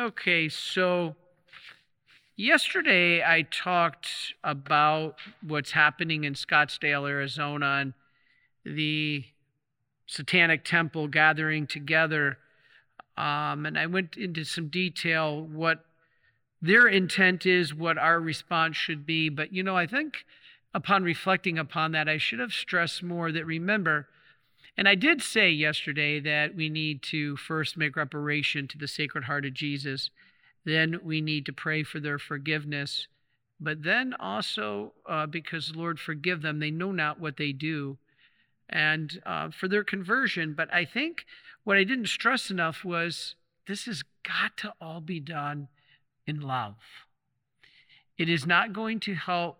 Okay, so yesterday I talked about what's happening in Scottsdale, Arizona, and the Satanic Temple gathering together. Um, and I went into some detail what their intent is, what our response should be. But, you know, I think upon reflecting upon that, I should have stressed more that remember, and I did say yesterday that we need to first make reparation to the Sacred Heart of Jesus. Then we need to pray for their forgiveness. But then also, uh, because Lord, forgive them, they know not what they do, and uh, for their conversion. But I think what I didn't stress enough was this has got to all be done in love. It is not going to help,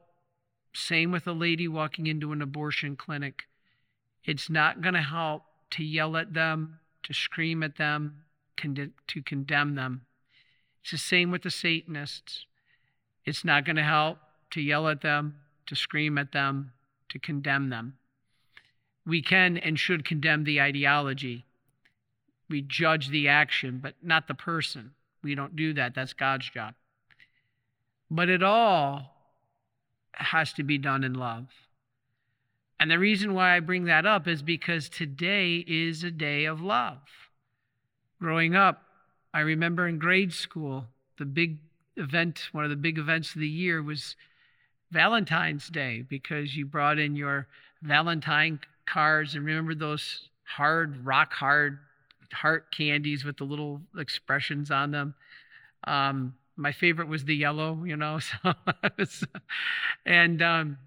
same with a lady walking into an abortion clinic. It's not going to help to yell at them, to scream at them, to condemn them. It's the same with the Satanists. It's not going to help to yell at them, to scream at them, to condemn them. We can and should condemn the ideology. We judge the action, but not the person. We don't do that. That's God's job. But it all has to be done in love. And the reason why I bring that up is because today is a day of love. Growing up, I remember in grade school, the big event, one of the big events of the year was Valentine's Day because you brought in your Valentine cards and remember those hard, rock hard heart candies with the little expressions on them. Um, my favorite was the yellow, you know. So and um,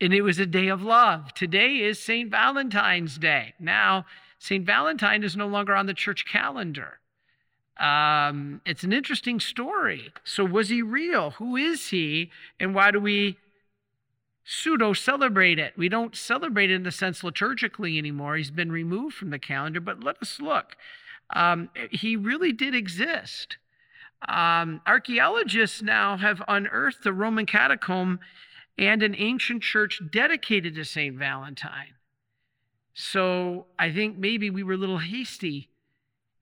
and it was a day of love. Today is St. Valentine's Day. Now, St. Valentine is no longer on the church calendar. Um, it's an interesting story. So, was he real? Who is he? And why do we pseudo celebrate it? We don't celebrate it in the sense liturgically anymore. He's been removed from the calendar, but let us look. Um, he really did exist. Um, archaeologists now have unearthed the Roman catacomb and an ancient church dedicated to St. Valentine. So I think maybe we were a little hasty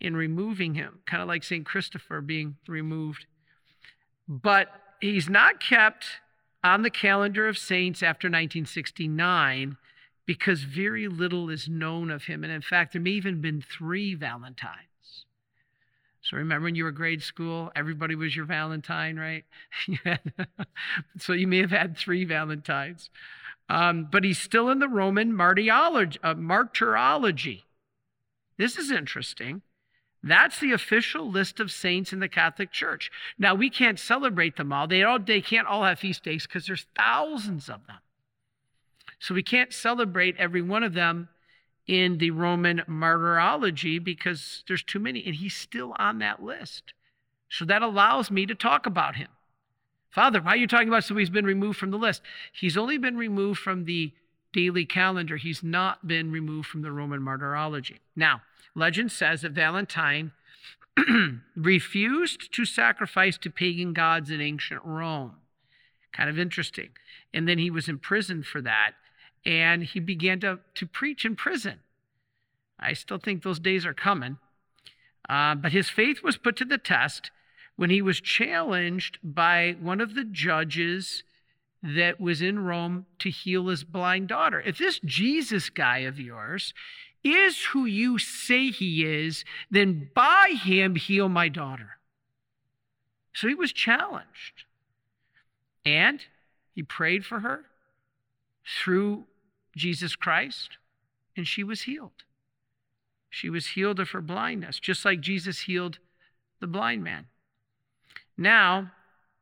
in removing him, kind of like St. Christopher being removed. But he's not kept on the calendar of saints after 1969 because very little is known of him. And in fact, there may even been three Valentines. So remember when you were grade school, everybody was your Valentine, right? so you may have had three Valentines. Um, but he's still in the Roman martyrology, uh, martyrology. This is interesting. That's the official list of saints in the Catholic Church. Now we can't celebrate them all. They all they can't all have feast days because there's thousands of them. So we can't celebrate every one of them in the Roman martyrology because there's too many, and he's still on that list. So that allows me to talk about him. Father, why are you talking about so who's been removed from the list? He's only been removed from the daily calendar. He's not been removed from the Roman martyrology. Now, legend says that Valentine refused to sacrifice to pagan gods in ancient Rome. Kind of interesting. And then he was imprisoned for that and he began to, to preach in prison. I still think those days are coming. Uh, but his faith was put to the test when he was challenged by one of the judges that was in Rome to heal his blind daughter. If this Jesus guy of yours is who you say he is, then by him heal my daughter. So he was challenged. And he prayed for her through Jesus Christ, and she was healed. She was healed of her blindness, just like Jesus healed the blind man. Now,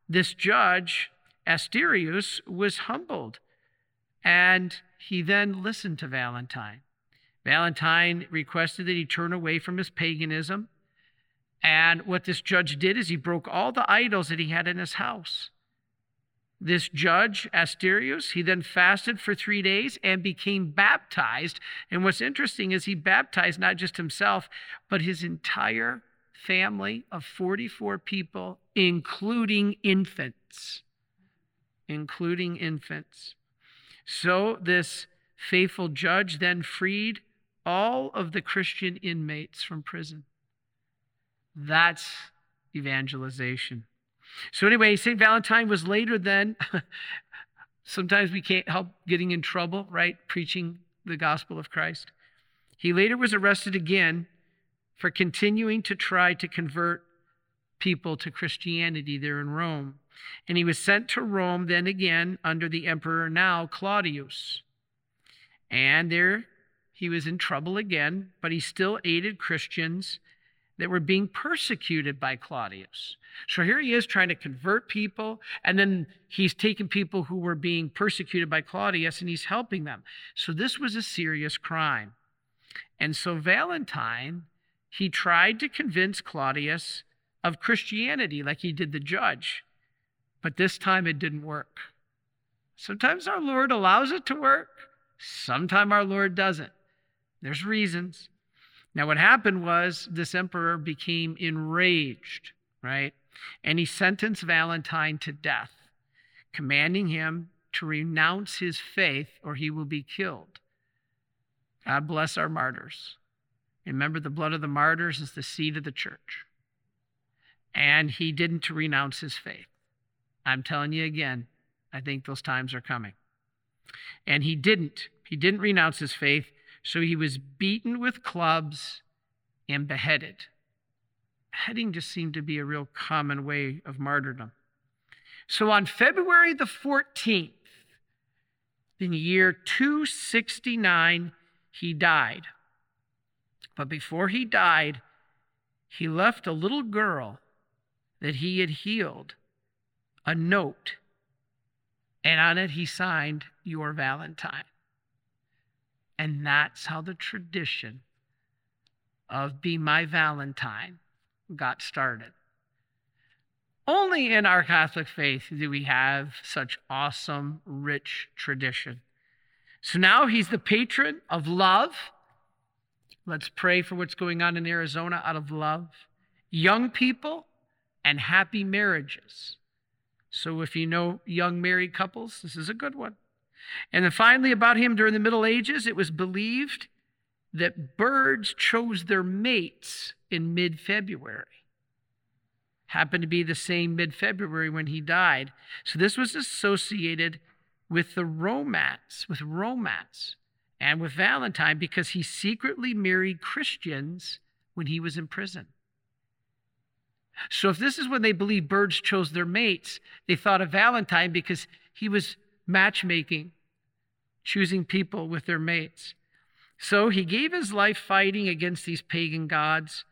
this judge, Asterius, was humbled, and he then listened to Valentine. Valentine requested that he turn away from his paganism. And what this judge did is he broke all the idols that he had in his house this judge, Asterius, he then fasted for three days and became baptized. And what's interesting is he baptized not just himself, but his entire family of 44 people, including infants. Including infants. So this faithful judge then freed all of the Christian inmates from prison. That's evangelization. So, anyway, St. Valentine was later then. Sometimes we can't help getting in trouble, right? Preaching the gospel of Christ. He later was arrested again for continuing to try to convert people to Christianity there in Rome. And he was sent to Rome then again under the emperor now, Claudius. And there he was in trouble again, but he still aided Christians that were being persecuted by Claudius. So here he is trying to convert people, and then he's taking people who were being persecuted by Claudius and he's helping them. So this was a serious crime. And so Valentine, he tried to convince Claudius of Christianity like he did the judge, but this time it didn't work. Sometimes our Lord allows it to work, sometimes our Lord doesn't. There's reasons. Now, what happened was this emperor became enraged, right? And he sentenced Valentine to death, commanding him to renounce his faith or he will be killed. God bless our martyrs. Remember, the blood of the martyrs is the seed of the church. And he didn't renounce his faith. I'm telling you again, I think those times are coming. And he didn't. He didn't renounce his faith. So he was beaten with clubs and beheaded. Beheading just seemed to be a real common way of martyrdom. So on February the 14th, in year 269, he died. But before he died, he left a little girl that he had healed a note, and on it he signed, Your Valentine. And that's how the tradition of Be My Valentine got started. Only in our Catholic faith do we have such awesome, rich tradition. So now he's the patron of love. Let's pray for what's going on in Arizona out of love. Young people and happy marriages. So if you know young married couples, this is a good one. And then finally, about him during the Middle Ages, it was believed that birds chose their mates in mid February. Happened to be the same mid February when he died. So this was associated with the romance, with romance, and with Valentine because he secretly married Christians when he was in prison. So if this is when they believe birds chose their mates, they thought of Valentine because he was matchmaking, choosing people with their mates. So he gave his life fighting against these pagan gods.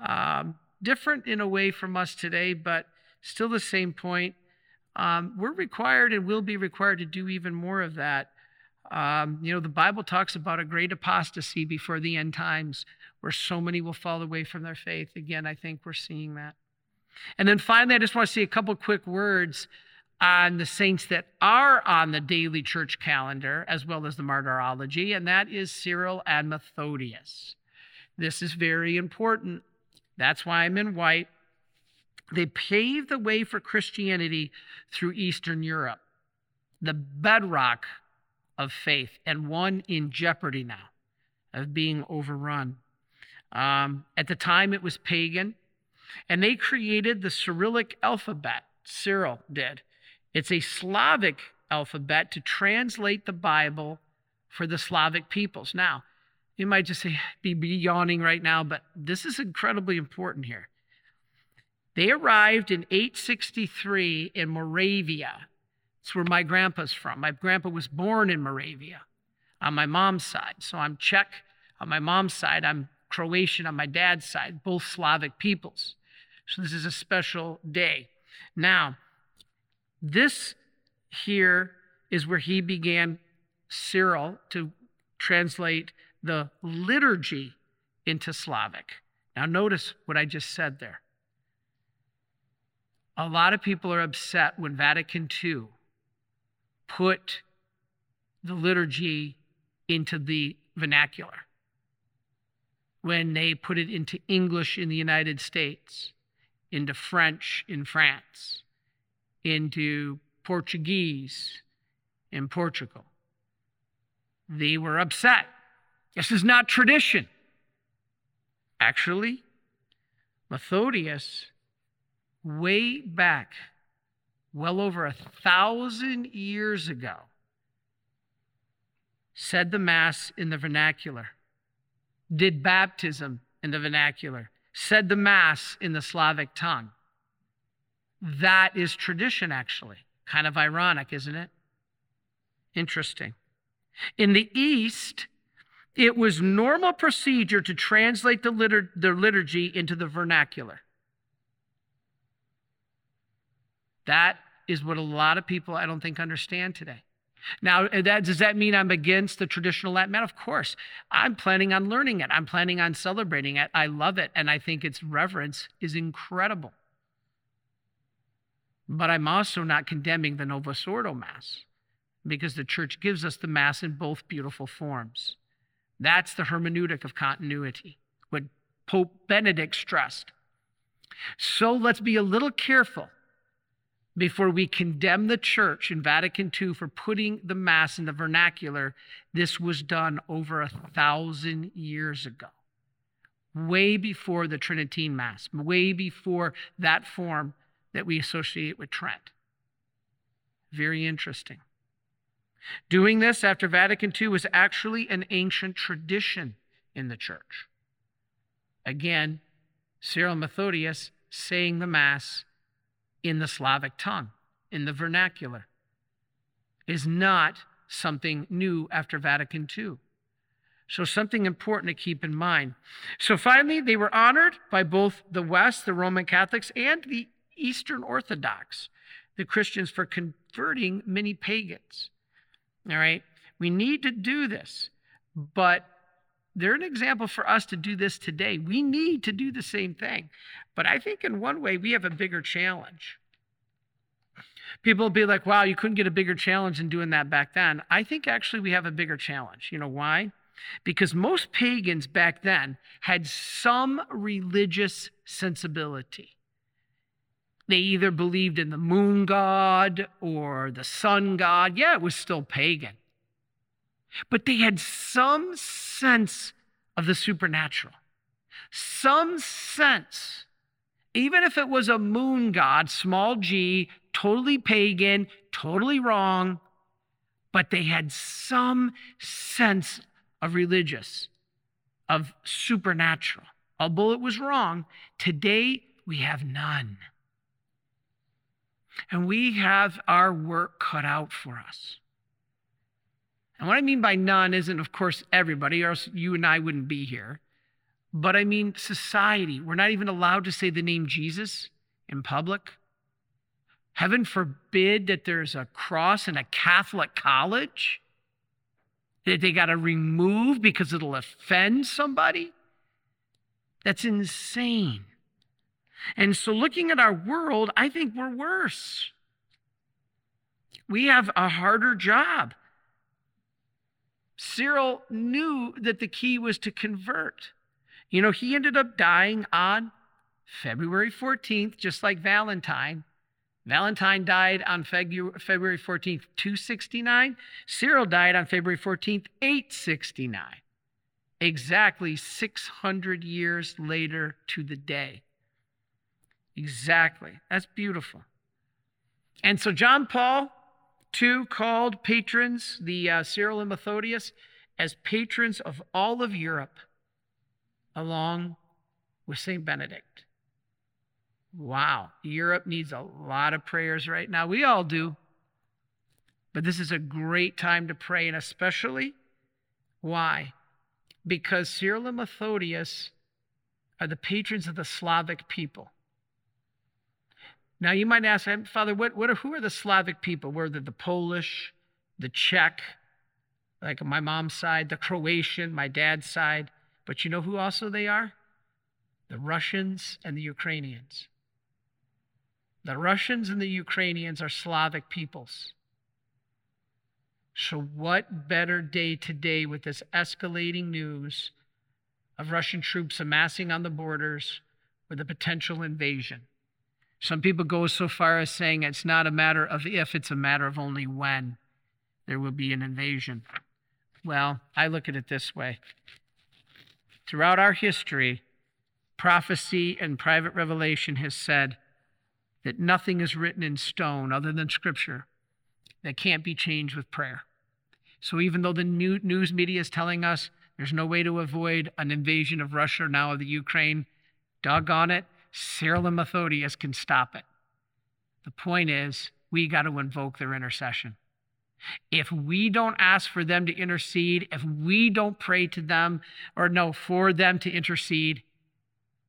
Um, different in a way from us today, but still the same point. Um, we're required and will be required to do even more of that. Um, you know, the Bible talks about a great apostasy before the end times where so many will fall away from their faith. Again, I think we're seeing that. And then finally, I just want to say a couple quick words on the saints that are on the daily church calendar, as well as the martyrology, and that is Cyril and Methodius. This is very important. That's why I'm in white. They paved the way for Christianity through Eastern Europe, the bedrock of faith, and one in jeopardy now of being overrun. Um, at the time, it was pagan, and they created the Cyrillic alphabet. Cyril did. It's a Slavic alphabet to translate the Bible for the Slavic peoples. Now, you might just say, be, be yawning right now, but this is incredibly important here. They arrived in 863 in Moravia. It's where my grandpa's from. My grandpa was born in Moravia on my mom's side. So I'm Czech on my mom's side. I'm Croatian on my dad's side, both Slavic peoples. So this is a special day. Now, this here is where he began Cyril to translate the liturgy into Slavic. Now, notice what I just said there. A lot of people are upset when Vatican II put the liturgy into the vernacular, when they put it into English in the United States, into French in France, into Portuguese in Portugal. They were upset. This is not tradition. Actually, Methodius way back, well over a thousand years ago, said the Mass in the vernacular, did baptism in the vernacular, said the Mass in the Slavic tongue. That is tradition, actually. Kind of ironic, isn't it? Interesting. In the East, it was normal procedure to translate the, litur- the liturgy into the vernacular. That is what a lot of people, I don't think, understand today. Now, uh, that, does that mean I'm against the traditional Latin mass? Of course. I'm planning on learning it. I'm planning on celebrating it. I love it. And I think its reverence is incredible. But I'm also not condemning the Novus Ordo Mass because the church gives us the Mass in both beautiful forms. That's the hermeneutic of continuity, what Pope Benedict stressed. So let's be a little careful before we condemn the church in Vatican II for putting the Mass in the vernacular. This was done over a thousand years ago, way before the Tridentine Mass, way before that form that we associate with Trent. Very interesting. Doing this after Vatican II was actually an ancient tradition in the church. Again, Cyril Methodius saying the Mass in the Slavic tongue, in the vernacular, is not something new after Vatican II. So, something important to keep in mind. So, finally, they were honored by both the West, the Roman Catholics, and the Eastern Orthodox, the Christians, for converting many pagans. All right? We need to do this, but they're an example for us to do this today. We need to do the same thing. But I think in one way, we have a bigger challenge. People will be like, wow, you couldn't get a bigger challenge than doing that back then. I think actually we have a bigger challenge. You know why? Because most pagans back then had some religious sensibility. They either believed in the moon god or the sun god. Yeah, it was still pagan. But they had some sense of the supernatural, some sense, even if it was a moon god, small g, totally pagan, totally wrong, but they had some sense of religious, of supernatural. Although it was wrong, today we have none. And we have our work cut out for us. And what I mean by none isn't, of course, everybody, or else you and I wouldn't be here. But I mean society. We're not even allowed to say the name Jesus in public. Heaven forbid that there's a cross in a Catholic college that they got to remove because it'll offend somebody. That's insane. And so, looking at our world, I think we're worse. We have a harder job. Cyril knew that the key was to convert. You know, he ended up dying on February 14th, just like Valentine. Valentine died on February 14th, 269. Cyril died on February 14th, 869. Exactly 600 years later to the day. Exactly. That's beautiful. And so John Paul II called patrons, the uh, Cyril and Methodius, as patrons of all of Europe, along with St. Benedict. Wow, Europe needs a lot of prayers right now. We all do. But this is a great time to pray, and especially why? Because Cyril and Methodius are the patrons of the Slavic people. Now you might ask, Father, what, what are, who are the Slavic people? Were they the Polish, the Czech, like my mom's side, the Croatian, my dad's side? But you know who also they are? The Russians and the Ukrainians. The Russians and the Ukrainians are Slavic peoples. So, what better day today with this escalating news of Russian troops amassing on the borders with a potential invasion? Some people go so far as saying it's not a matter of if, it's a matter of only when there will be an invasion. Well, I look at it this way. Throughout our history, prophecy and private revelation has said that nothing is written in stone other than Scripture that can't be changed with prayer. So even though the new news media is telling us there's no way to avoid an invasion of Russia now of the Ukraine, doggone it, Cyril and Methodius can stop it. The point is, we got to invoke their intercession. If we don't ask for them to intercede, if we don't pray to them or no, for them to intercede,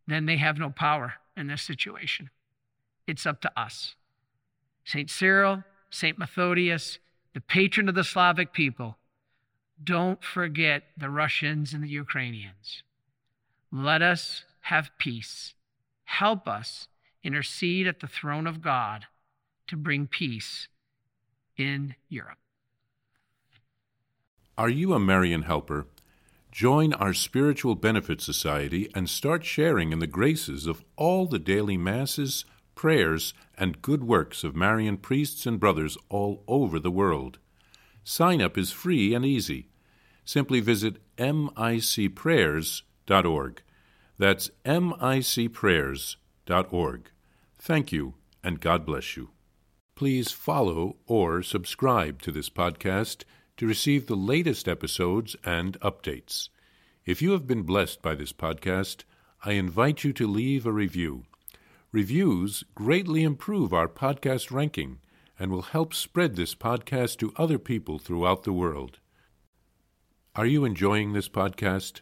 then they have no power in this situation. It's up to us. St. Cyril, St. Methodius, the patron of the Slavic people, don't forget the Russians and the Ukrainians. Let us have peace. Help us intercede at the throne of God to bring peace in Europe. Are you a Marian helper? Join our Spiritual Benefit Society and start sharing in the graces of all the daily masses, prayers, and good works of Marian priests and brothers all over the world. Sign up is free and easy. Simply visit micprayers.org. That's micprayers.org. Thank you, and God bless you. Please follow or subscribe to this podcast to receive the latest episodes and updates. If you have been blessed by this podcast, I invite you to leave a review. Reviews greatly improve our podcast ranking and will help spread this podcast to other people throughout the world. Are you enjoying this podcast?